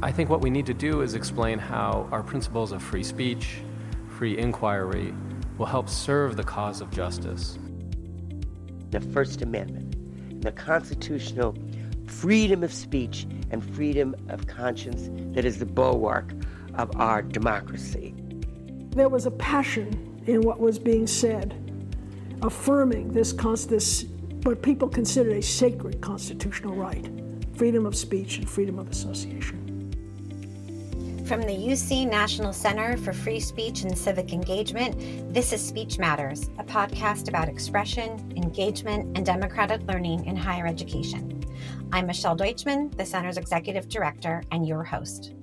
I think what we need to do is explain how our principles of free speech, free inquiry, will help serve the cause of justice. The First Amendment, the constitutional freedom of speech and freedom of conscience that is the bulwark of our democracy. There was a passion in what was being said, affirming this, this what people considered a sacred constitutional right freedom of speech and freedom of association. From the UC National Center for Free Speech and Civic Engagement, this is Speech Matters, a podcast about expression, engagement, and democratic learning in higher education. I'm Michelle Deutchman, the Center's Executive Director, and your host.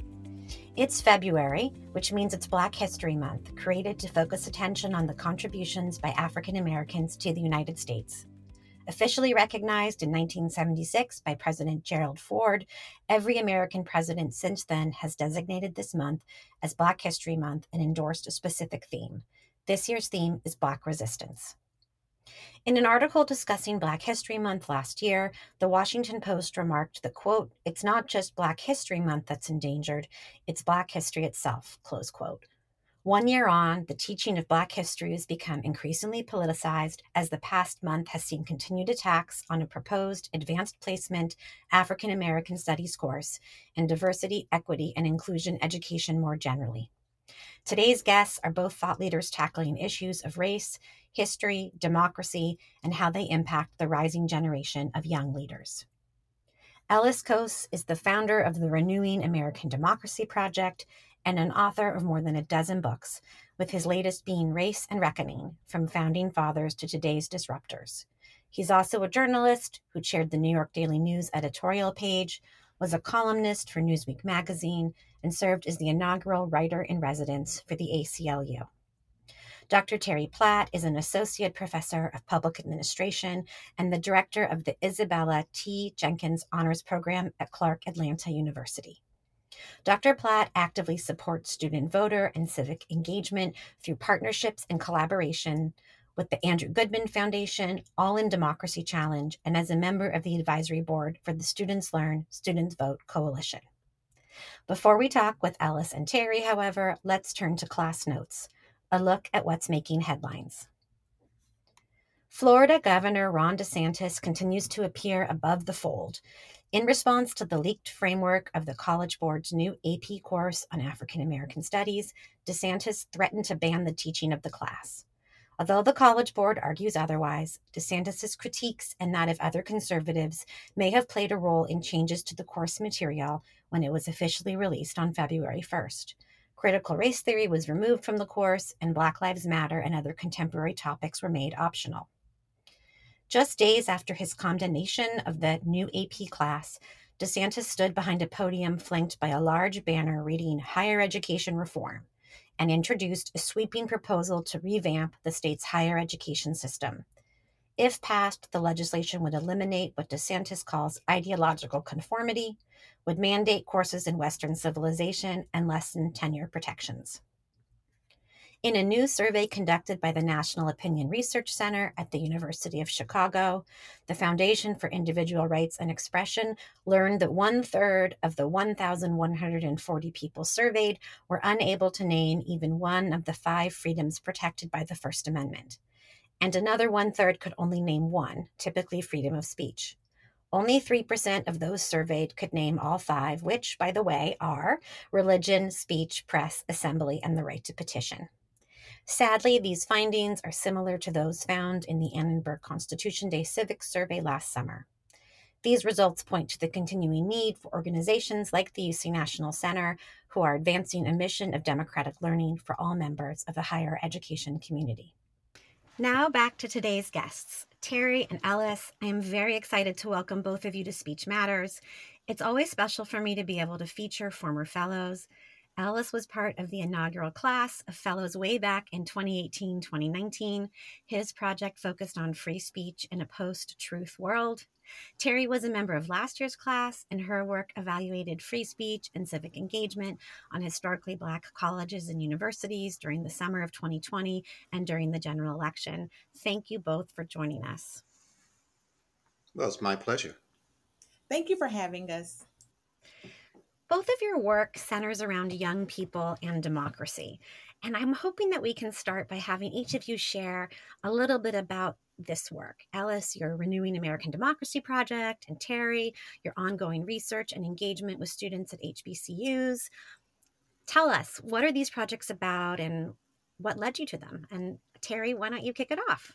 It's February, which means it's Black History Month, created to focus attention on the contributions by African Americans to the United States. Officially recognized in 1976 by President Gerald Ford, every American president since then has designated this month as Black History Month and endorsed a specific theme. This year's theme is Black Resistance. In an article discussing Black History Month last year, the Washington Post remarked that, quote, it's not just Black History Month that's endangered, it's Black history itself, close quote. One year on, the teaching of Black history has become increasingly politicized as the past month has seen continued attacks on a proposed advanced placement African American Studies course and diversity, equity, and inclusion education more generally. Today's guests are both thought leaders tackling issues of race, history, democracy, and how they impact the rising generation of young leaders. Ellis Cose is the founder of the Renewing American Democracy Project and an author of more than a dozen books, with his latest being Race and Reckoning From Founding Fathers to Today's Disruptors. He's also a journalist who chaired the New York Daily News editorial page, was a columnist for Newsweek magazine, and served as the inaugural writer in residence for the ACLU. Dr. Teri Platt is an associate professor of public administration and the director of the Isabella T. Jenkins Honors Program at Clark Atlanta University. Dr. Platt actively supports student voter and civic engagement through partnerships and collaboration with the Andrew Goodman Foundation, All in Democracy Challenge, and as a member of the advisory board for the Students Learn, Students Vote Coalition. Before we talk with Ellis and Teri, however, let's turn to class notes, a look at what's making headlines. Florida Governor Ron DeSantis continues to appear above the fold in response to the leaked framework of the College Board's new AP course on African American Studies, DeSantis threatened to ban the teaching of the class. Although the College Board argues otherwise, DeSantis's critiques and that of other conservatives may have played a role in changes to the course material when it was officially released on February 1st. Critical race theory was removed from the course, and Black Lives Matter and other contemporary topics were made optional. Just days after his condemnation of the new AP class, DeSantis stood behind a podium flanked by a large banner reading Higher Education Reform and introduced a sweeping proposal to revamp the state's higher education system. If passed, the legislation would eliminate what DeSantis calls ideological conformity, would mandate courses in Western civilization, and lessen tenure protections. In a new survey conducted by the National Opinion Research Center at the University of Chicago, the Foundation for Individual Rights and Expression learned that one third of the 1,140 people surveyed were unable to name even one of the five freedoms protected by the First Amendment. And another one third could only name one, typically freedom of speech. Only 3% of those surveyed could name all five, which, by the way, are religion, speech, press, assembly, and the right to petition. Sadly, these findings are similar to those found in the Annenberg Constitution Day Civics Survey last summer. These results point to the continuing need for organizations like the UC National Center, who are advancing a mission of democratic learning for all members of the higher education community. Now, back to today's guests. Teri and Ellis, I am very excited to welcome both of you to Speech Matters. It's always special for me to be able to feature former fellows Ellis was part of the inaugural class of fellows way back in 2018 2019. His project focused on free speech in a post truth world. Teri was a member of last year's class, and her work evaluated free speech and civic engagement on historically Black colleges and universities during the summer of 2020 and during the general election. Thank you both for joining us. Well, it's my pleasure. Thank you for having us. Both of your work centers around young people and democracy. And I'm hoping that we can start by having each of you share a little bit about this work. Ellis, your Renewing American Democracy Project, and Teri, your ongoing research and engagement with students at HBCUs. Tell us, what are these projects about and what led you to them? And Teri, why don't you kick it off?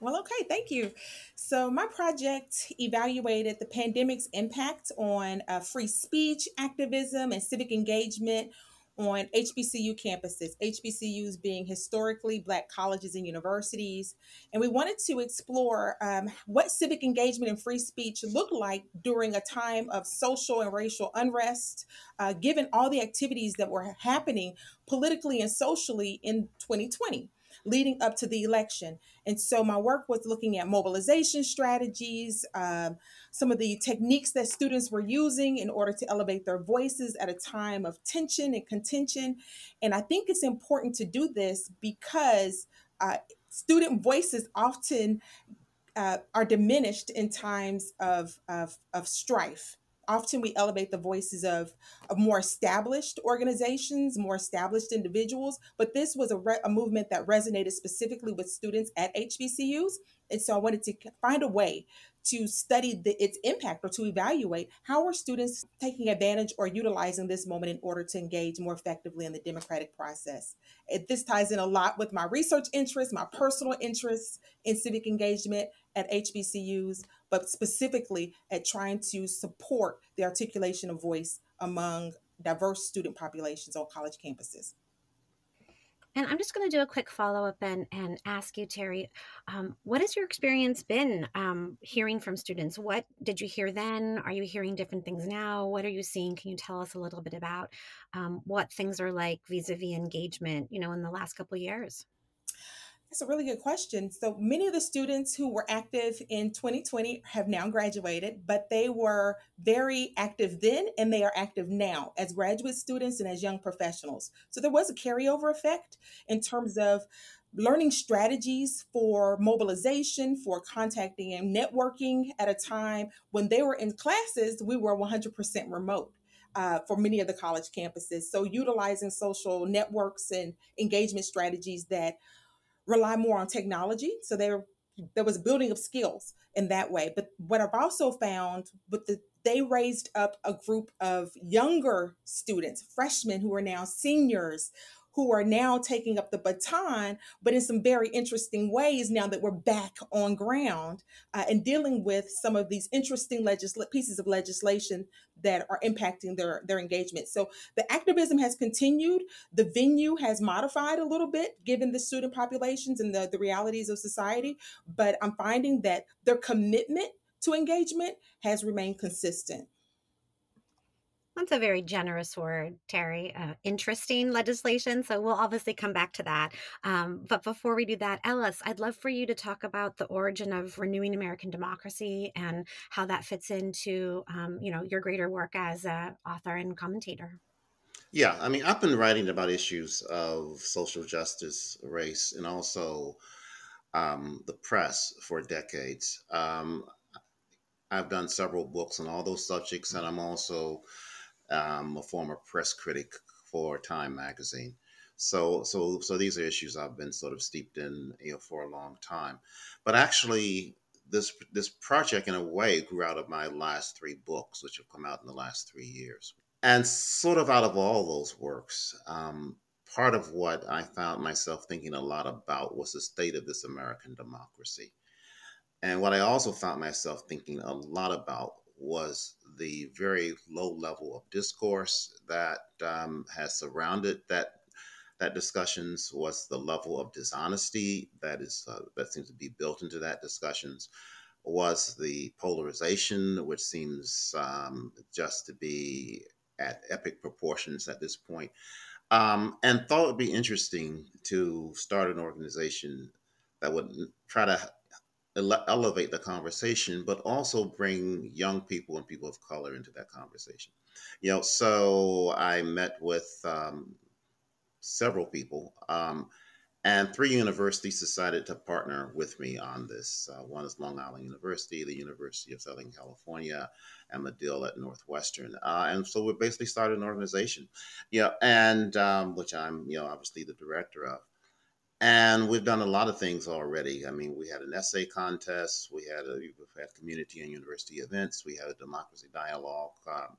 Well, okay, thank you. So, my project evaluated the pandemic's impact on uh, free speech, activism, and civic engagement on HBCU campuses, HBCUs being historically Black colleges and universities. And we wanted to explore um, what civic engagement and free speech looked like during a time of social and racial unrest, uh, given all the activities that were happening politically and socially in 2020 leading up to the election. And so my work was looking at mobilization strategies, um, some of the techniques that students were using in order to elevate their voices at a time of tension and contention. And I think it's important to do this because uh, student voices often uh, are diminished in times of, of, of strife often we elevate the voices of, of more established organizations, more established individuals, but this was a, re- a movement that resonated specifically with students at HBCUs. And so I wanted to find a way to study the, its impact or to evaluate how are students taking advantage or utilizing this moment in order to engage more effectively in the democratic process. It, this ties in a lot with my research interests, my personal interests in civic engagement at HBCUs, but specifically at trying to support the articulation of voice among diverse student populations on college campuses. And I'm just going to do a quick follow up and, and ask you, Teri, um, what has your experience been um, hearing from students? What did you hear then? Are you hearing different things now? What are you seeing? Can you tell us a little bit about um, what things are like vis a vis engagement, you know, in the last couple years? That's a really good question. So many of the students who were active in 2020 have now graduated, but they were very active then and they are active now as graduate students and as young professionals. So there was a carryover effect in terms of learning strategies for mobilization, for contacting and networking at a time when they were in classes, we were 100% remote. Uh, for many of the college campuses. So, utilizing social networks and engagement strategies that rely more on technology. So there there was a building of skills in that way. But what I've also found with the they raised up a group of younger students, freshmen who are now seniors, who are now taking up the baton, but in some very interesting ways now that we're back on ground uh, and dealing with some of these interesting legisl- pieces of legislation that are impacting their, their engagement. So the activism has continued. The venue has modified a little bit given the student populations and the, the realities of society, but I'm finding that their commitment to engagement has remained consistent. That's a very generous word, Teri. Uh, interesting legislation. So we'll obviously come back to that. Um, but before we do that, Ellis, I'd love for you to talk about the origin of renewing American democracy and how that fits into, um, you know, your greater work as an author and commentator. Yeah, I mean, I've been writing about issues of social justice, race, and also um, the press for decades. Um, I've done several books on all those subjects, and I'm also um, a former press critic for Time magazine. So, so, so these are issues I've been sort of steeped in, you know, for a long time. But actually, this this project, in a way, grew out of my last three books, which have come out in the last three years. And sort of out of all those works, um, part of what I found myself thinking a lot about was the state of this American democracy. And what I also found myself thinking a lot about was the very low level of discourse that um, has surrounded that that discussions was the level of dishonesty that is uh, that seems to be built into that discussions was the polarization which seems um, just to be at epic proportions at this point. Um, and thought it would be interesting to start an organization that would try to ele- elevate the conversation, but also bring young people and people of color into that conversation. You know, so I met with um, several people, um, And three universities decided to partner with me on this. Uh, one is Long Island University, the University of Southern California, and Medill at Northwestern. Uh, and so we basically started an organization, yeah, and um, which I'm, you know, obviously the director of. And we've done a lot of things already. I mean, we had an essay contest, we had a, we've had community and university events, we had a democracy dialogue. Um,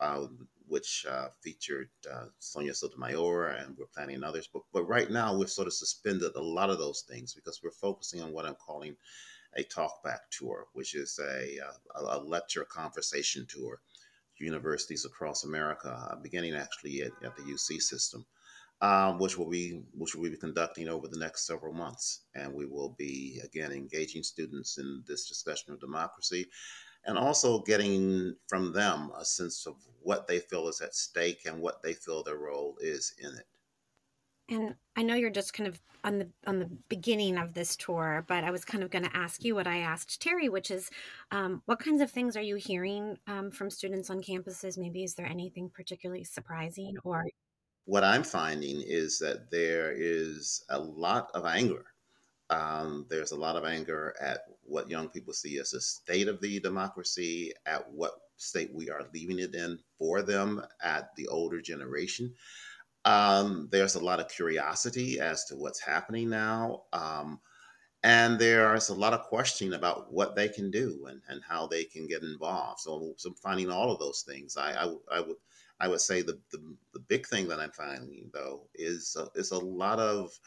uh, which uh, featured uh, Sonia Sotomayor, and we're planning others. But, but right now, we've sort of suspended a lot of those things because we're focusing on what I'm calling a talkback tour, which is a, uh, a, a lecture conversation tour universities across America, beginning actually at, at, the UC system. Um, which will be which will be conducting over the next several months, and we will be again engaging students in this discussion of democracy, and also getting from them a sense of what they feel is at stake and what they feel their role is in it. And I know you're just kind of on the on the beginning of this tour, but I was kind of going to ask you what I asked Teri, which is, um, what kinds of things are you hearing um, from students on campuses? Maybe is there anything particularly surprising or? What I'm finding is that there is a lot of anger um, there's a lot of anger at what young people see as a state of the democracy, at what state we are leaving it in for them, at the older generation. Um, there's a lot of curiosity as to what's happening now. Um, and there's a lot of questioning about what they can do and, and how they can get involved. So, so finding all of those things. I, I, I would I would say the, the, the big thing that I'm finding though is uh, is a lot of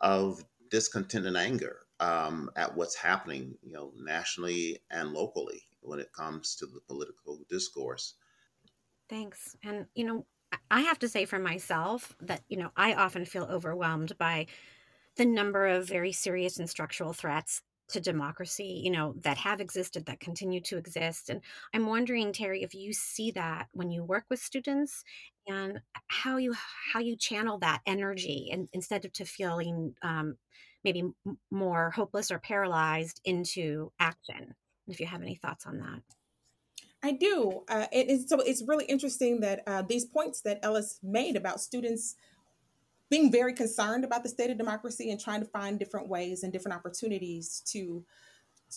of discontent and anger um, at what's happening, you know, nationally and locally when it comes to the political discourse. Thanks. And, you know, I have to say for myself that, you know, I often feel overwhelmed by the number of very serious and structural threats to democracy, you know, that have existed, that continue to exist. And I'm wondering, Teri, if you see that when you work with students and how you how you channel that energy and instead of to feeling um, maybe more hopeless or paralyzed into action. If you have any thoughts on that. I do. Uh, so it's really interesting that uh, these points that Ellis made about students being very concerned about the state of democracy and trying to find different ways and different opportunities to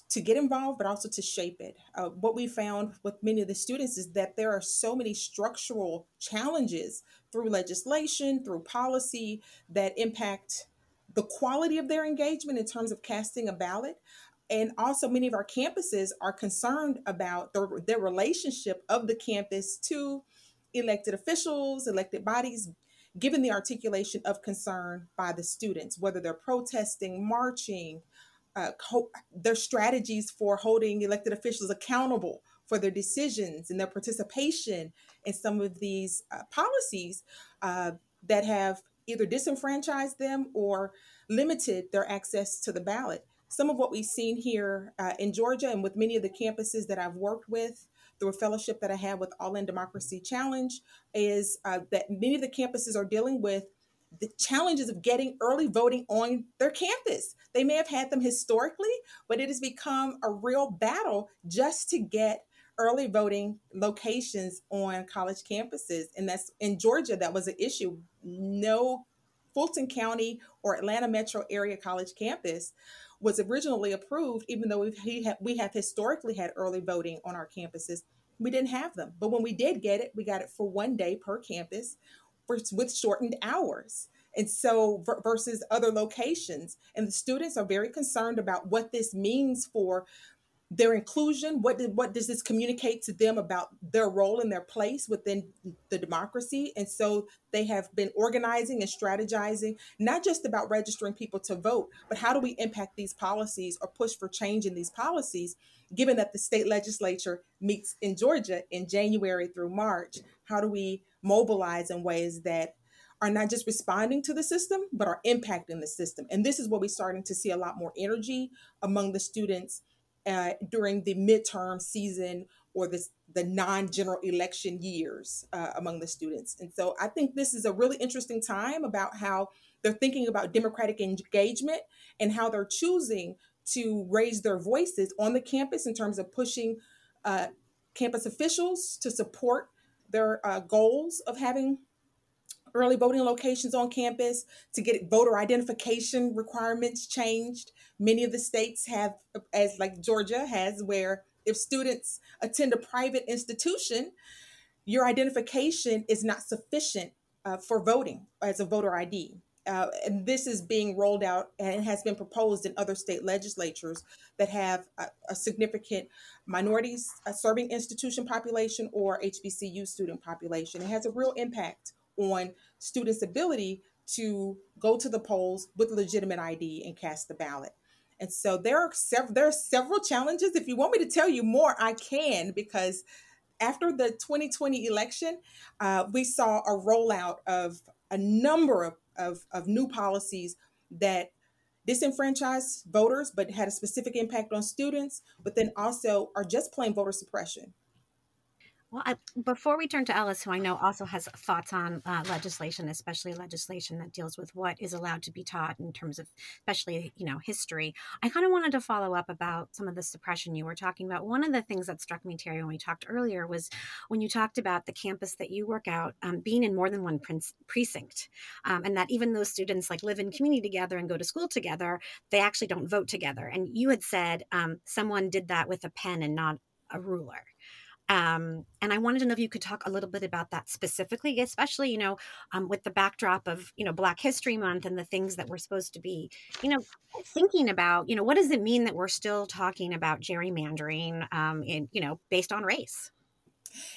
to get involved, but also to shape it. Uh, what we found with many of the students is that there are so many structural challenges through legislation, through policy that impact the quality of their engagement in terms of casting a ballot. And also, many of our campuses are concerned about their, their relationship of the campus to elected officials, elected bodies, given the articulation of concern by the students, whether they're protesting, marching, uh, co- their strategies for holding elected officials accountable for their decisions and their participation in some of these uh, policies uh, that have either disenfranchised them or limited their access to the ballot. Some of what we've seen here uh, in Georgia and with many of the campuses that I've worked with through a fellowship that I had with All in Democracy Challenge is uh, that many of the campuses are dealing with the challenges of getting early voting on their campus. They may have had them historically, but it has become a real battle just to get early voting locations on college campuses. And that's in Georgia, that was an issue. No Fulton County or Atlanta metro area college campus was originally approved, even though we've, have, we have historically had early voting on our campuses. We didn't have them. But when we did get it, we got it for one day per campus with shortened hours. And so versus other locations. And the students are very concerned about what this means for their inclusion what did, what does this communicate to them about their role and their place within the democracy? And so they have been organizing and strategizing not just about registering people to vote but how do we impact these policies or push for change in these policies given that the state legislature meets in Georgia in January through March? How do we mobilize in ways that are not just responding to the system but are impacting the system? And this is what we're starting to see a lot more energy among the students during the midterm season or the, the non-general election years uh, among the students. And so I think this is a really interesting time about how they're thinking about democratic engagement and how they're choosing to raise their voices on the campus in terms of pushing uh, campus officials to support their uh, goals of having early voting locations on campus, to get voter identification requirements changed. Many of the states have, as like Georgia has, where if students attend a private institution, your identification is not sufficient uh, for voting as a voter ID. Uh, and this is being rolled out and has been proposed in other state legislatures that have a, a significant minorities uh, serving institution population or HBCU student population. It has a real impact on students' ability to go to the polls with legitimate ID and cast the ballot. And so there are several there are several challenges. If you want me to tell you more, I can because after the 2020 election, uh, we saw a rollout of a number of, of, of new policies that disenfranchised voters, but had a specific impact on students, but then also are just plain voter suppression. Well, I, before we turn to Ellis, who I know also has thoughts on uh, legislation, especially legislation that deals with what is allowed to be taught in terms of, especially you know, history. I kind of wanted to follow up about some of the suppression you were talking about. One of the things that struck me, Teri, when we talked earlier, was when you talked about the campus that you work out um, being in more than one precinct, um, and that even though students like live in community together and go to school together, they actually don't vote together. And you had said um, someone did that with a pen and not a ruler. Um, and I wanted to know if you could talk a little bit about that specifically, especially, you know, um, with the backdrop of, you know, Black History Month and the things that we're supposed to be, you know, thinking about, you know, what does it mean that we're still talking about gerrymandering, um, in, you know, based on race?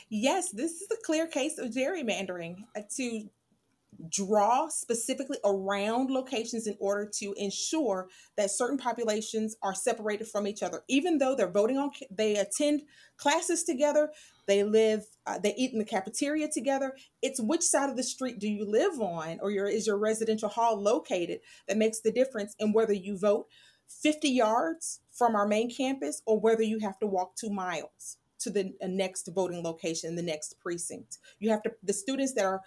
Yes, this is a clear case of gerrymandering uh, to draw specifically around locations in order to ensure that certain populations are separated from each other. Even though they're voting on they attend classes together they live uh, they eat in the cafeteria together it's which side of the street do you live on or your is your residential hall located that makes the difference in whether you vote 50 yards from our main campus or whether you have to walk 2 miles to the uh, next voting location the next precinct. You have to the students that are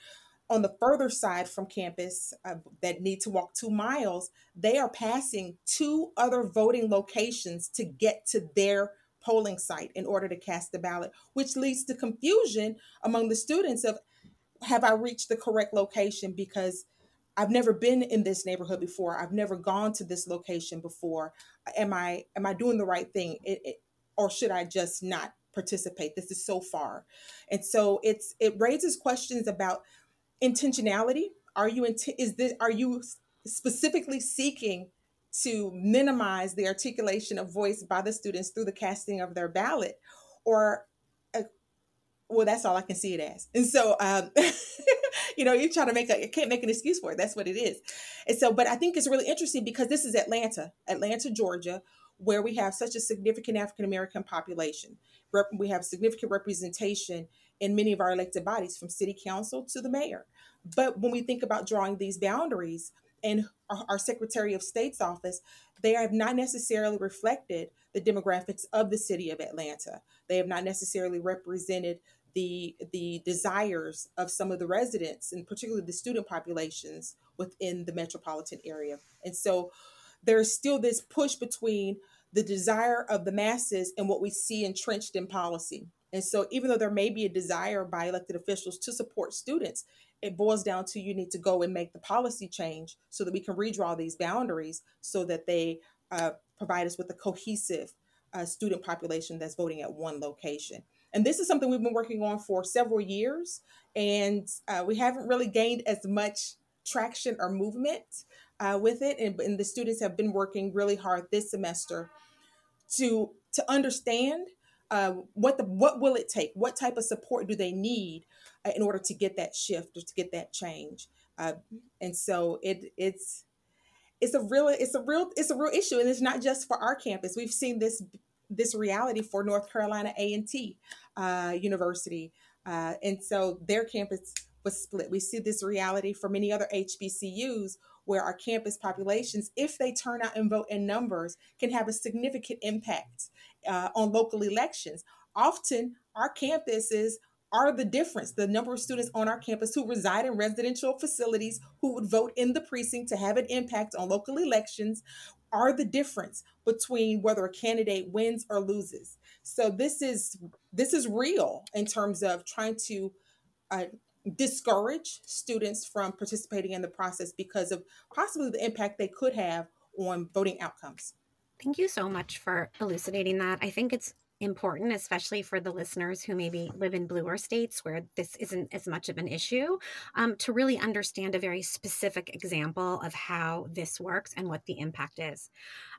on the further side from campus uh, that need to walk two miles, they are passing two other voting locations to get to their polling site in order to cast the ballot, which leads to confusion among the students of have I reached the correct location because I've never been in this neighborhood before. I've never gone to this location before. Am I am I doing the right thing? It, it, or should I just not participate? This is so far. And so it's it raises questions about intentionality? Are you in is this are you specifically seeking to minimize the articulation of voice by the students through the casting of their ballot? Or uh, well that's all i can see it as. And so um, you know you try to make a you can't make an excuse for it. That's what it is. And so but i think it's really interesting because this is atlanta atlanta georgia where we have such a significant african american population we have significant representation in many of our elected bodies from city council to the mayor but when we think about drawing these boundaries in our, Secretary of State's office, they have not necessarily reflected the demographics of the city of Atlanta. They have not necessarily represented the the desires of some of the residents and particularly the student populations within the metropolitan area. And so there's still this push between the desire of the masses and what we see entrenched in policy. And so even though there may be a desire by elected officials to support students, it boils down to you need to go and make the policy change so that we can redraw these boundaries so that they uh, provide us with a cohesive uh, student population that's voting at one location. And this is something we've been working on for several years, and uh, we haven't really gained as much traction or movement uh, with it. And, and the students have been working really hard this semester to to understand uh, what the what will it take, what type of support do they need in order to get that shift or to get that change. Uh, and so it it's it's a real it's a real it's a real issue, and it's not just for our campus. We've seen this this reality for North Carolina A and T uh, University, uh, and so their campus was split. We see this reality for many other HBCUs where our campus populations, if they turn out and vote in numbers, can have a significant impact uh, on local elections. Often, our campuses are the difference. The number of students on our campus who reside in residential facilities who would vote in the precinct to have an impact on local elections are the difference between whether a candidate wins or loses. So this is this is real in terms of trying to uh, discourage students from participating in the process because of possibly the impact they could have on voting outcomes. Thank you so much for elucidating that. I think it's important, especially for the listeners who maybe live in bluer states where this isn't as much of an issue, um, to really understand a very specific example of how this works and what the impact is.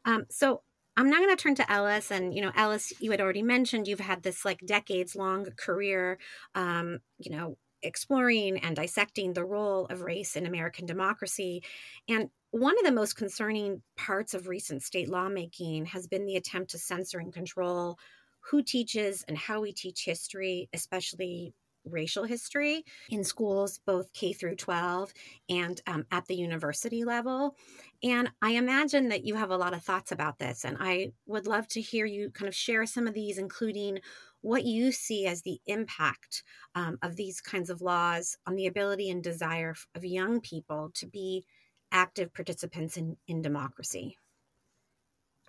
Um, so I'm now going to turn to Ellis. And, you know, Ellis, you had already mentioned you've had this like decades long career, um, you know, exploring and dissecting the role of race in American democracy. And one of the most concerning parts of recent state lawmaking has been the attempt to censor and control who teaches and how we teach history, especially racial history in schools, both K through 12 and um, at the university level. And I imagine that you have a lot of thoughts about this. And I would love to hear you kind of share some of these, including what you see as the impact um, of these kinds of laws on the ability and desire of young people to be active participants in, in democracy.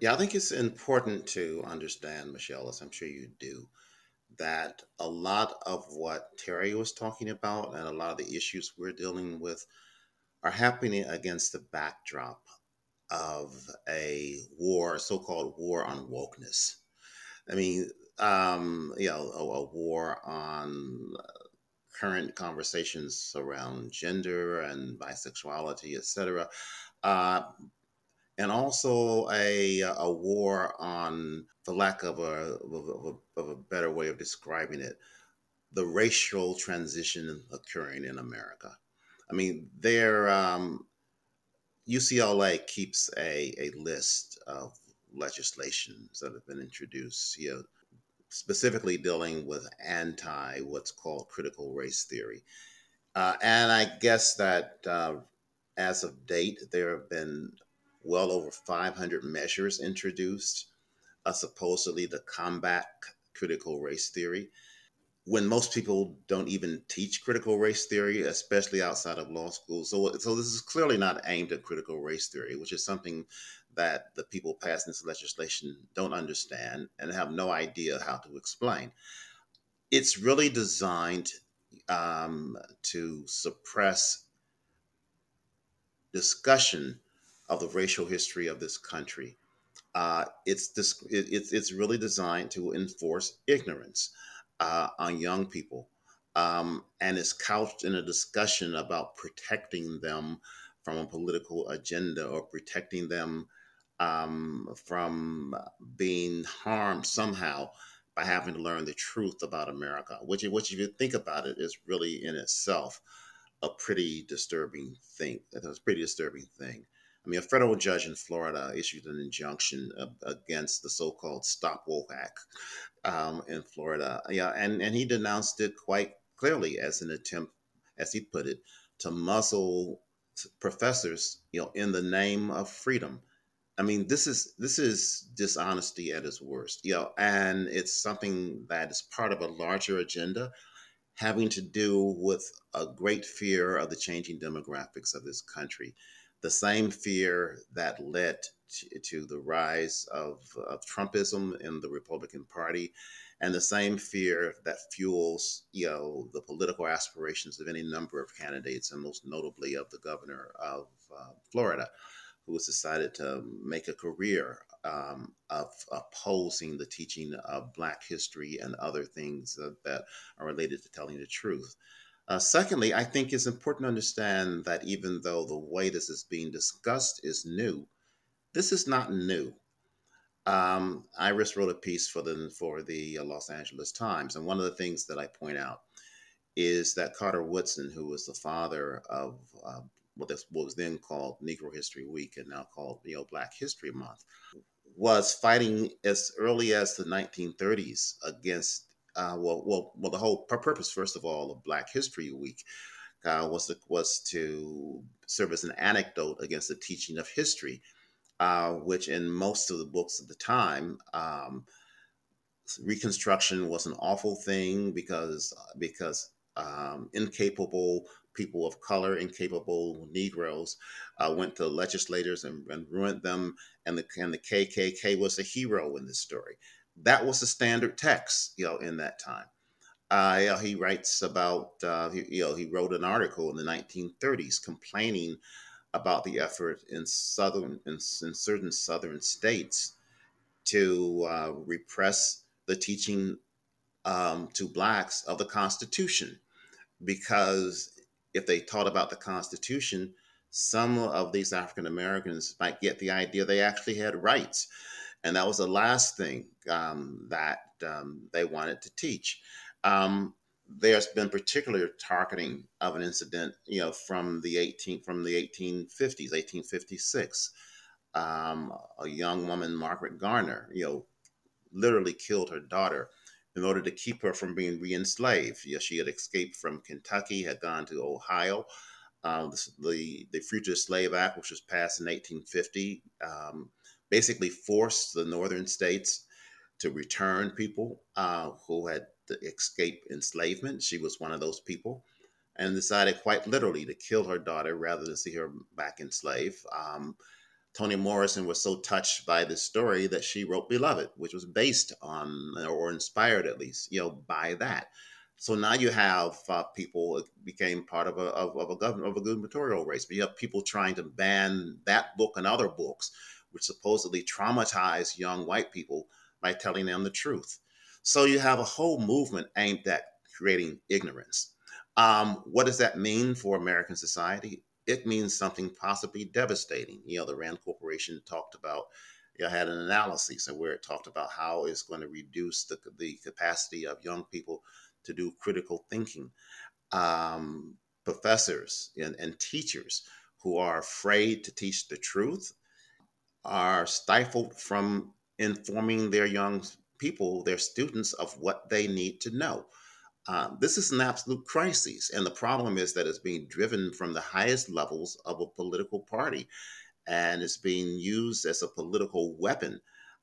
Yeah, I think it's important to understand, Michelle, as I'm sure you do, that a lot of what Teri was talking about and a lot of the issues we're dealing with are happening against the backdrop of a war, so called war on wokeness. I mean, um, you know, a, a war on current conversations around gender and bisexuality, etc. Uh, and also a, a war on, the lack of a, of a, of a better way of describing it, the racial transition occurring in America. I mean, there, um, UCLA keeps a, a list of legislations that have been introduced, you know, specifically dealing with anti what's called critical race theory. Uh, and I guess that uh, as of date, there have been well over 500 measures introduced, uh, supposedly to combat critical race theory. When most people don't even teach critical race theory, especially outside of law school. So, so this is clearly not aimed at critical race theory, which is something that the people passing this legislation don't understand and have no idea how to explain. It's really designed um, to suppress discussion of the racial history of this country. Uh, it's, this, it, it's, it's really designed to enforce ignorance uh, on young people. Um, and it's couched in a discussion about protecting them from a political agenda or protecting them um, from being harmed somehow by having to learn the truth about America, which, which, if you think about it, is really in itself a pretty disturbing thing. That's a pretty disturbing thing. I mean, a federal judge in Florida issued an injunction against the so-called Stop Woke Act um, in Florida. Yeah, and and he denounced it quite clearly as an attempt, as he put it, to muzzle professors, you know, in the name of freedom. I mean, this is this is dishonesty at its worst, you know, and it's something that is part of a larger agenda having to do with a great fear of the changing demographics of this country the same fear that led to, to the rise of, of, Trumpism in the Republican Party, and the same fear that fuels, you know, the political aspirations of any number of candidates, and most notably of the governor of uh, Florida, who has decided to make a career um, of opposing the teaching of Black history and other things that, that are related to telling the truth. Uh, secondly, I think it's important to understand that even though the way this is being discussed is new, this is not new. Um, Iris wrote a piece for the for the uh, Los Angeles Times, and one of the things that I point out is that Carter Woodson, who was the father of uh, what, was then called Negro History Week and now called you know Black History Month, was fighting as early as the 1930s against uh, well, well, well, the whole purpose, first of all, of Black History Week uh, was to, was to serve as an anecdote against the teaching of history, uh, which in most of the books at the time, um, Reconstruction was an awful thing because because um, incapable people of color, incapable Negroes, uh, went to legislators and, and, ruined them, and the and the KKK was a hero in this story that was the standard text, you know, in that time. Uh, he writes about, uh, he, you know, he wrote an article in the 1930s complaining about the effort in southern, in, in certain southern states to uh, repress the teaching um, to blacks of the Constitution, because if they taught about the Constitution, some of these African Americans might get the idea they actually had rights. And that was the last thing um, that um, they wanted to teach. Um, there's been particular targeting of an incident, you know, from the 18 from the 1850s, 1856. Um, a young woman, Margaret Garner, you know, literally killed her daughter in order to keep her from being re-enslaved. You know, she had escaped from Kentucky, had gone to Ohio. Uh, the, the Fugitive Slave Act, which was passed in 1850, um, basically forced the northern states to return people uh, who had escaped enslavement. She was one of those people and decided quite literally to kill her daughter rather than see her back enslaved. Um, Toni Morrison was so touched by this story that she wrote Beloved, which was based on or inspired at least, you know, by that. So now you have uh, people became part of a of, of a government of a gubernatorial race. But you have people trying to ban that book and other books, supposedly traumatize young white people by telling them the truth. So you have a whole movement aimed at creating ignorance. Um, what does that mean for American society? it means something possibly devastating. You know, the Rand Corporation talked about, you know, had an analysis where it talked about how it's going to reduce the, the capacity of young people to do critical thinking. Um, professors and, and teachers who are afraid to teach the truth are stifled from informing their young people, their students, of what they need to know. Um, this is an absolute crisis. And the problem is that it's being driven from the highest levels of a political party and it's being used as a political weapon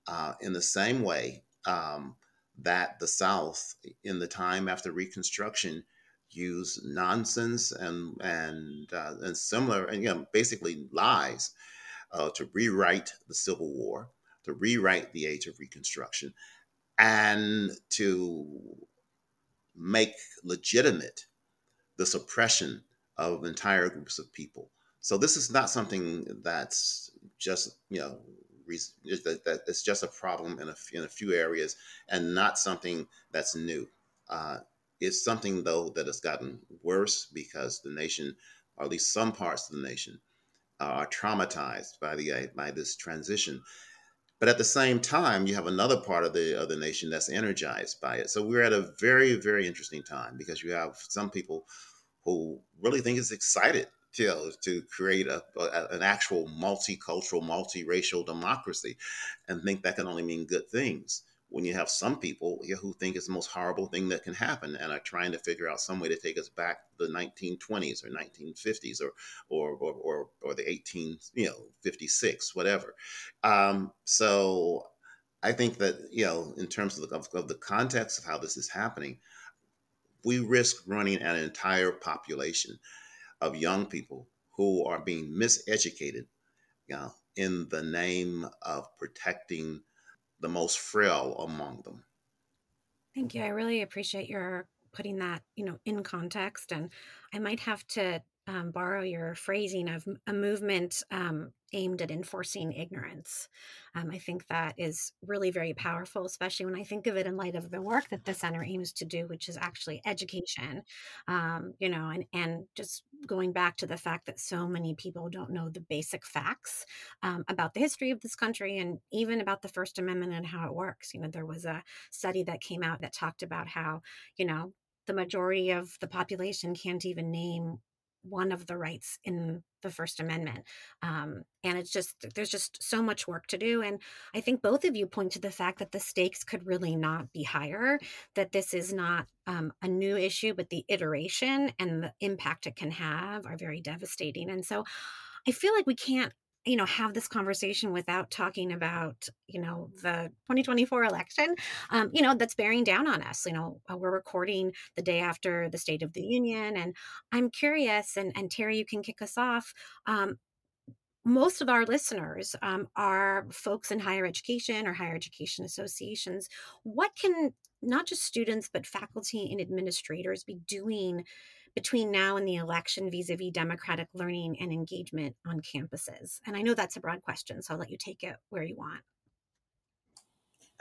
uh, in the same way um, that the South, in the time after Reconstruction, used nonsense and and uh, and similar and you know basically lies uh, to rewrite the Civil War, to rewrite the Age of Reconstruction, and to make legitimate the suppression of entire groups of people. So this is not something that's just you know that, that it's just a problem in a, in a few areas and not something that's new. Uh, it's something though that has gotten worse because the nation, or at least some parts of the nation, are traumatized by the uh, by this transition. But at the same time, you have another part of the of the nation that's energized by it. So we're at a very very interesting time because you have some people who really think it's excited to, to create a, a, an actual multicultural, multiracial democracy, and think that can only mean good things when you have some people who think it's the most horrible thing that can happen and are trying to figure out some way to take us back to the 1920s or 1950s or or or or, or the 18 you know 56 whatever. Um, so i think that you know in terms of the, of, of the context of how this is happening we risk running an entire population of young people who are being miseducated you know, in the name of protecting the most frail among them. Thank you. I really appreciate your putting that, you know, in context. And I might have to um, borrow your phrasing of a movement um, aimed at enforcing ignorance. Um, I think that is really very powerful, especially when I think of it in light of the work that the center aims to do, which is actually education. Um, you know, and and just going back to the fact that so many people don't know the basic facts um, about the history of this country and even about the First Amendment and how it works. You know, there was a study that came out that talked about how you know the majority of the population can't even name one of the rights in the First Amendment. Um, and it's just, there's just so much work to do. And I think both of you point to the fact that the stakes could really not be higher, that this is not um, a new issue, but the iteration and the impact it can have are very devastating. And so I feel like we can't you know have this conversation without talking about you know the 2024 election um, you know that's bearing down on us you know uh, we're recording the day after the state of the union and i'm curious and and teri you can kick us off um, most of our listeners um, are folks in higher education or higher education associations. What can not just students, but faculty and administrators be doing between now and the election vis a vis democratic learning and engagement on campuses? And I know that's a broad question, so I'll let you take it where you want.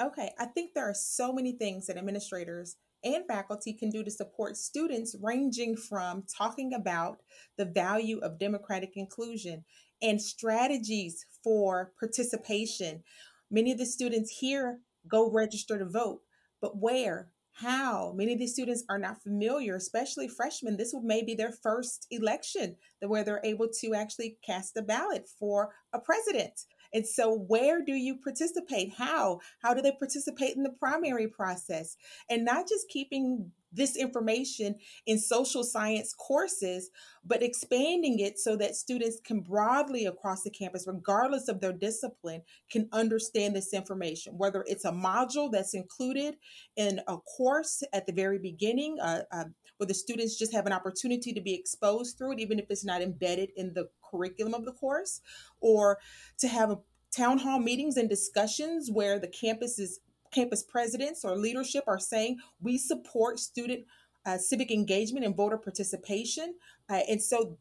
Okay, I think there are so many things that administrators and faculty can do to support students, ranging from talking about the value of democratic inclusion and strategies for participation. Many of the students here go register to vote, but where? How? Many of these students are not familiar, especially freshmen. This will maybe their first election where they're able to actually cast a ballot for a president. And so, where do you participate? How? How do they participate in the primary process? And not just keeping this information in social science courses, but expanding it so that students can broadly across the campus, regardless of their discipline, can understand this information. Whether it's a module that's included in a course at the very beginning, uh, uh, where the students just have an opportunity to be exposed through it, even if it's not embedded in the curriculum of the course, or to have a town hall meetings and discussions where the campus is campus presidents or leadership are saying we support student uh, civic engagement and voter participation. Uh, and so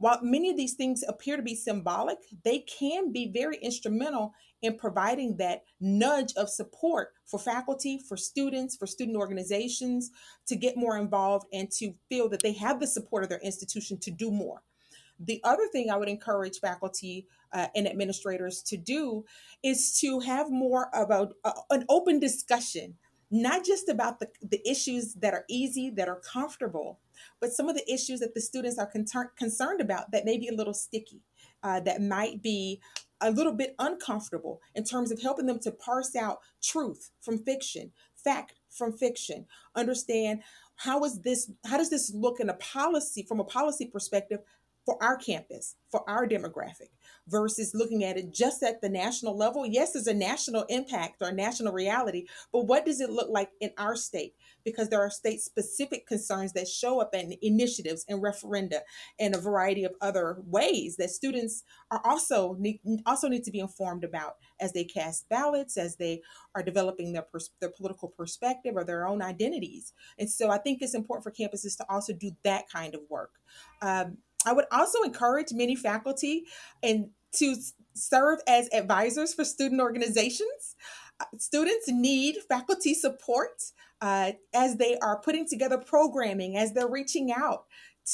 while many of these things appear to be symbolic they can be very instrumental in providing that nudge of support for faculty for students for student organizations to get more involved and to feel that they have the support of their institution to do more the other thing I would encourage faculty uh, and administrators to do is to have more of a, an open discussion, not just about the, the issues that are easy, that are comfortable, but some of the issues that the students are con- concerned about that may be a little sticky, uh, that might be a little bit uncomfortable in terms of helping them to parse out truth from fiction, fact from fiction, understand how is this how does this look in a policy from a policy perspective for our campus, for our demographic, versus looking at it just at the national level. Yes, there's a national impact or national reality, but what does it look like in our state? Because there are state specific concerns that show up in initiatives and referenda and a variety of other ways that students are also need, also need to be informed about as they cast ballots, as they are developing their, pers- their political perspective or their own identities. And so I think it's important for campuses to also do that kind of work. Um, I would also encourage many faculty and to serve as advisors for student organizations. Uh, students need faculty support uh, as they are putting together programming, as they're reaching out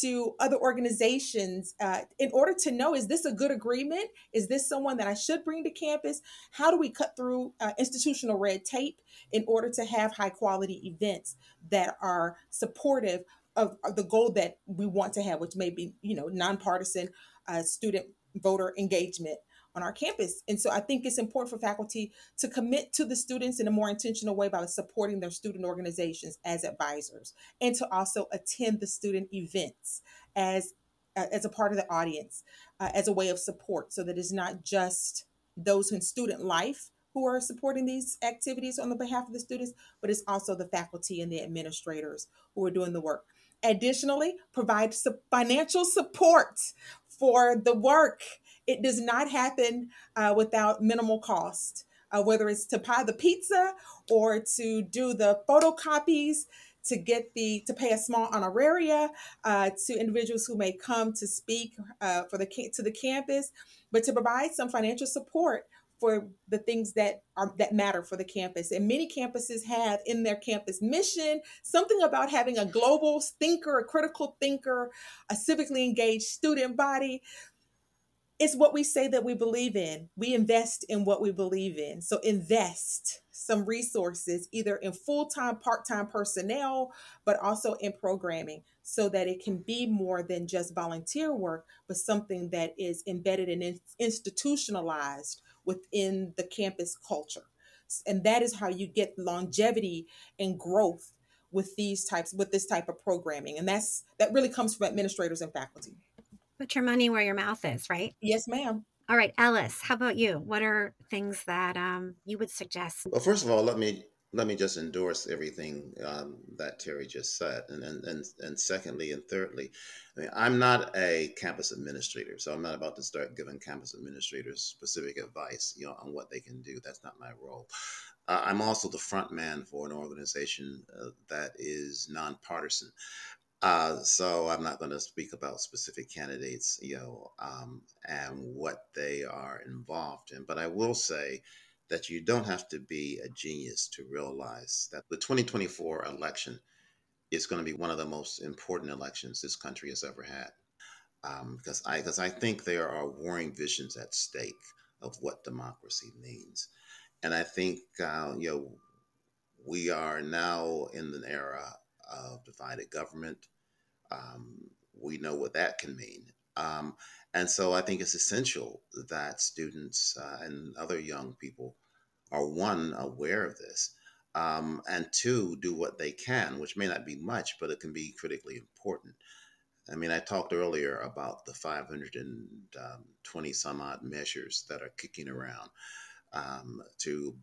to other organizations uh, in order to know is this a good agreement? Is this someone that I should bring to campus? How do we cut through uh, institutional red tape in order to have high quality events that are supportive of, the goal that we want to have, which may be, you know, nonpartisan uh, student voter engagement on our campus. And so I think it's important for faculty to commit to the students in a more intentional way by supporting their student organizations as advisors and to also attend the student events as uh, as a part of the audience uh, as a way of support so that it's not just those in student life who are supporting these activities on the behalf of the students, but it's also the faculty and the administrators who are doing the work. Additionally, provide financial support for the work. It does not happen uh, without minimal cost, uh, whether it's to buy the pizza or to do the photocopies, to get the to pay a small honoraria uh, to individuals who may come to speak uh, for the to the campus, but to provide some financial support for the things that are that matter for the campus and many campuses have in their campus mission something about having a global thinker a critical thinker a civically engaged student body it's what we say that we believe in. We invest in what we believe in. So invest some resources either in full-time, part-time personnel, but also in programming so that it can be more than just volunteer work, but something that is embedded and institutionalized within the campus culture. And that is how you get longevity and growth with these types with this type of programming. And that's that really comes from administrators and faculty. Put your money where your mouth is, right? Yes, ma'am. All right, Ellis, how about you? What are things that um, you would suggest? Well, first of all, let me let me just endorse everything um, that Teri just said, and, and and and secondly and thirdly, I mean, I'm not a campus administrator, so I'm not about to start giving campus administrators specific advice, you know, on what they can do. That's not my role. Uh, I'm also the front man for an organization uh, that is nonpartisan. Uh, so I'm not going to speak about specific candidates, you know, um, and what they are involved in. But I will say that you don't have to be a genius to realize that the 2024 election is going to be one of the most important elections this country has ever had. Um, because I because I think there are warring visions at stake of what democracy means, and I think uh, you know we are now in an era of divided government. Um, we know what that can mean. Um, and so I think it's essential that students uh, and other young people are one, aware of this, um, and two, do what they can, which may not be much, but it can be critically important. I mean, I talked earlier about the 520 some odd measures that are kicking around um, to,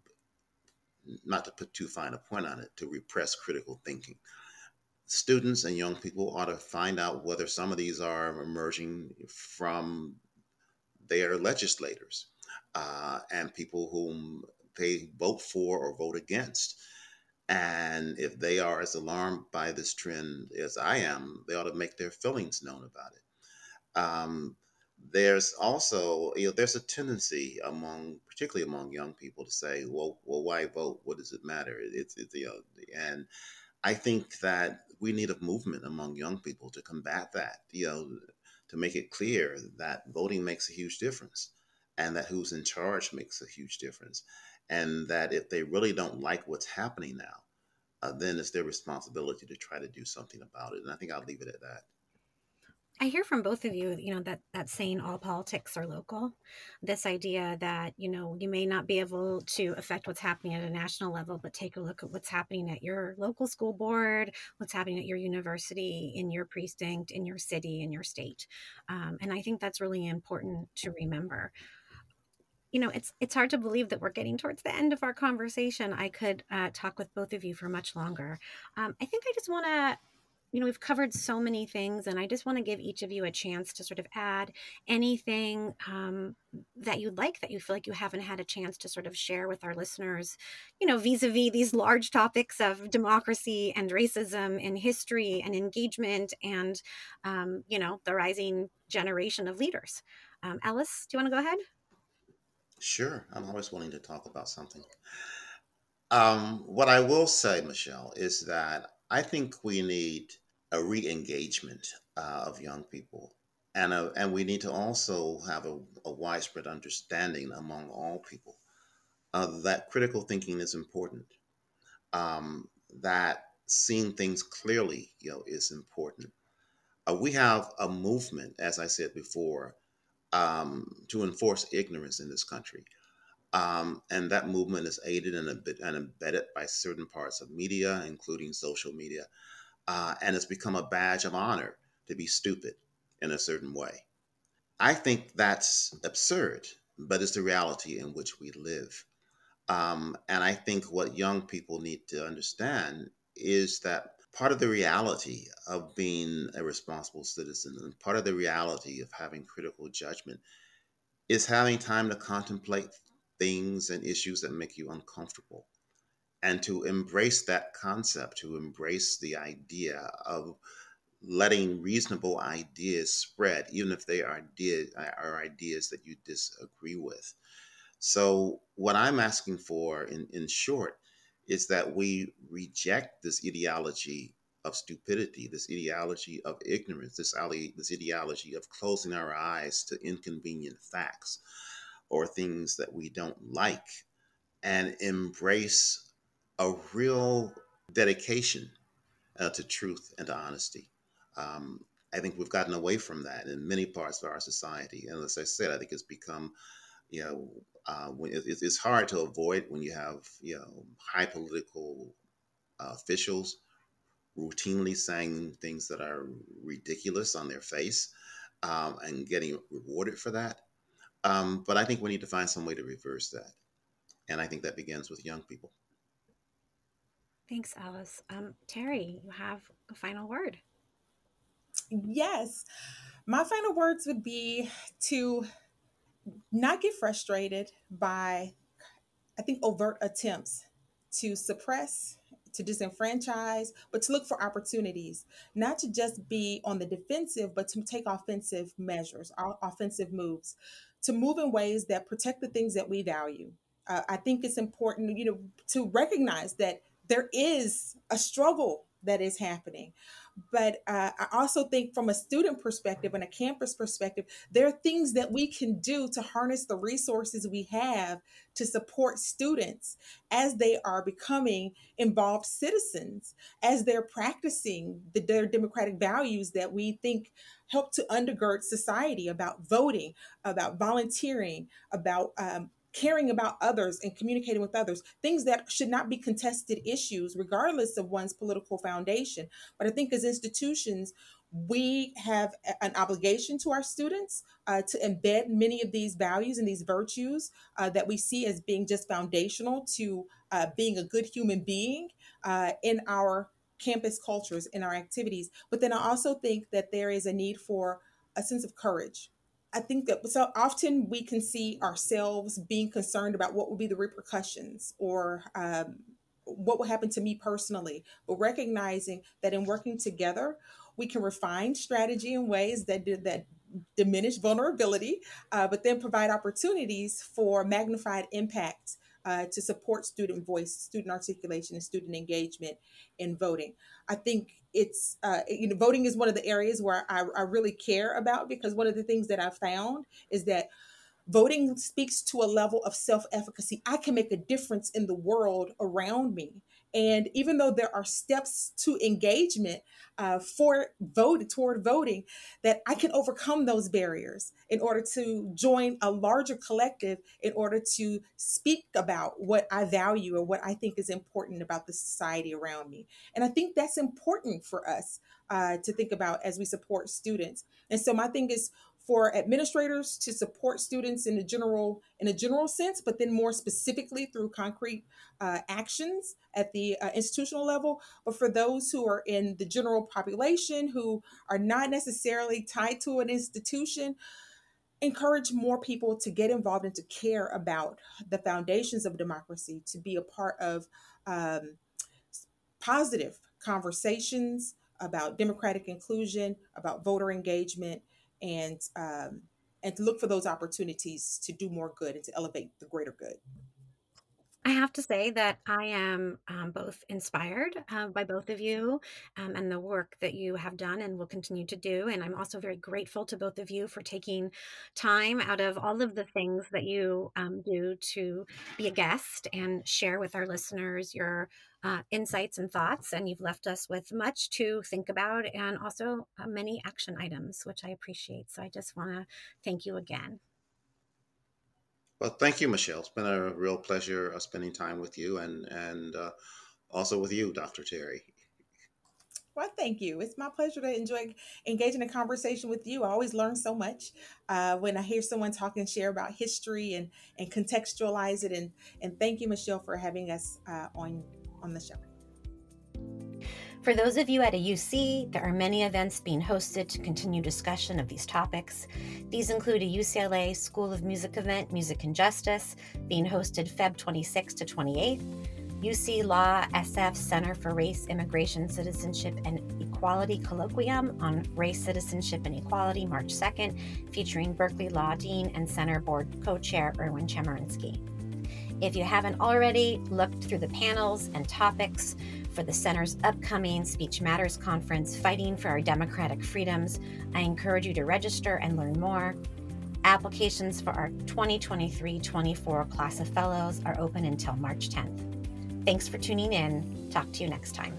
not to put too fine a point on it, to repress critical thinking. Students and young people ought to find out whether some of these are emerging from their legislators uh, and people whom they vote for or vote against. And if they are as alarmed by this trend as I am, they ought to make their feelings known about it. Um, there's also, you know, there's a tendency among, particularly among young people, to say, "Well, well, why vote? What does it matter?" It's, it's you know, and I think that we need a movement among young people to combat that. You know, to make it clear that voting makes a huge difference, and that who's in charge makes a huge difference and that if they really don't like what's happening now, uh, then it's their responsibility to try to do something about it. And I think I'll leave it at that. I hear from both of you, you know, that that saying all politics are local. This idea that, you know, you may not be able to affect what's happening at a national level, but take a look at what's happening at your local school board, what's happening at your university, in your precinct, in your city, in your state. Um, and I think that's really important to remember you know it's it's hard to believe that we're getting towards the end of our conversation i could uh, talk with both of you for much longer um, i think i just want to you know we've covered so many things and i just want to give each of you a chance to sort of add anything um, that you'd like that you feel like you haven't had a chance to sort of share with our listeners you know vis-a-vis these large topics of democracy and racism and history and engagement and um, you know the rising generation of leaders um, ellis do you want to go ahead Sure, I'm always willing to talk about something. Um, what I will say, Michelle, is that I think we need a re-engagement uh, of young people, and a, and we need to also have a, a widespread understanding among all people uh, that critical thinking is important. Um, that seeing things clearly, you know, is important. Uh, we have a movement, as I said before, um, to enforce ignorance in this country. Um, and that movement is aided and, and, embedded by certain parts of media, including social media. Uh, and it's become a badge of honor to be stupid in a certain way. I think that's absurd, but it's the reality in which we live. Um, and I think what young people need to understand is that part of the reality of being a responsible citizen and part of the reality of having critical judgment is having time to contemplate things and issues that make you uncomfortable and to embrace that concept to embrace the idea of letting reasonable ideas spread even if they are ideas, are ideas that you disagree with. So what i'm asking for in, in short is that we reject this ideology of stupidity, this ideology of ignorance, this, this ideology of closing our eyes to inconvenient facts or things that we don't like, and embrace a real dedication uh, to truth and to honesty. Um, I think we've gotten away from that in many parts of our society. And as I said, I think it's become, you know, uh, it's hard to avoid when you have you know high political uh, officials routinely saying things that are ridiculous on their face um, and getting rewarded for that. Um, but I think we need to find some way to reverse that, and I think that begins with young people. Thanks, Ellis. Um, Teri, you have a final word. Yes, my final words would be to not get frustrated by, I think, overt attempts to suppress, to disenfranchise, but to look for opportunities, not to just be on the defensive, but to take offensive measures, offensive moves, to move in ways that protect the things that we value. Uh, I think it's important, you know, to recognize that there is a struggle that is happening. But uh, I also think, from a student perspective and a campus perspective, there are things that we can do to harness the resources we have to support students as they are becoming involved citizens, as they're practicing the, their democratic values that we think help to undergird society about voting, about volunteering, about um, caring about others and communicating with others, things that should not be contested issues, regardless of one's political foundation. But I think as institutions, we have an obligation to our students uh, to embed many of these values and these virtues uh, that we see as being just foundational to uh, being a good human being uh, in our campus cultures, in our activities. But then I also think that there is a need for a sense of courage I think that so often we can see ourselves being concerned about what will be the repercussions or um, what will happen to me personally, but recognizing that in working together, we can refine strategy in ways that that diminish vulnerability, uh, but then provide opportunities for magnified impact uh, to support student voice, student articulation, and student engagement in voting. I think it's uh, you know voting is one of the areas where I, I really care about because one of the things that I found is that voting speaks to a level of self-efficacy. I can make a difference in the world around me. And even though there are steps to engagement uh, for vote toward voting, that I can overcome those barriers in order to join a larger collective, in order to speak about what I value or what I think is important about the society around me. And I think that's important for us uh, to think about as we support students. And so my thing is for administrators to support students in a general in a general sense, but then more specifically through concrete uh, actions at the uh, institutional level. But for those who are in the general population who are not necessarily tied to an institution, encourage more people to get involved and to care about the foundations of democracy, to be a part of um, positive conversations about democratic inclusion, about voter engagement and um, and to look for those opportunities to do more good and to elevate the greater good. I have to say that I am um, both inspired uh, by both of you um, and the work that you have done and will continue to do. And I'm also very grateful to both of you for taking time out of all of the things that you um, do to be a guest and share with our listeners your uh, insights and thoughts. And you've left us with much to think about and also uh, many action items, which I appreciate. So I just want to thank you again. Well, thank you, Michelle. It's been a real pleasure uh, spending time with you and and uh, also with you, Dr. Teri. Well, thank you. It's my pleasure to enjoy engaging in a conversation with you. I always learn so much uh, when I hear someone talk and share about history and and contextualize it. And and thank you, Michelle, for having us uh, on on the show. For those of you at a UC, there are many events being hosted to continue discussion of these topics. These include a UCLA School of Music event, Music and Justice, being hosted Feb 26 to 28. UC Law SF Center for Race, Immigration, Citizenship, and Equality Colloquium on Race, Citizenship, and Equality, March 2nd, featuring Berkeley Law Dean and Center Board Co Chair Erwin Chemerinsky. If you haven't already looked through the panels and topics for the Center's upcoming Speech Matters Conference, Fighting for Our Democratic Freedoms, I encourage you to register and learn more. Applications for our 2023 24 class of fellows are open until March 10th. Thanks for tuning in. Talk to you next time.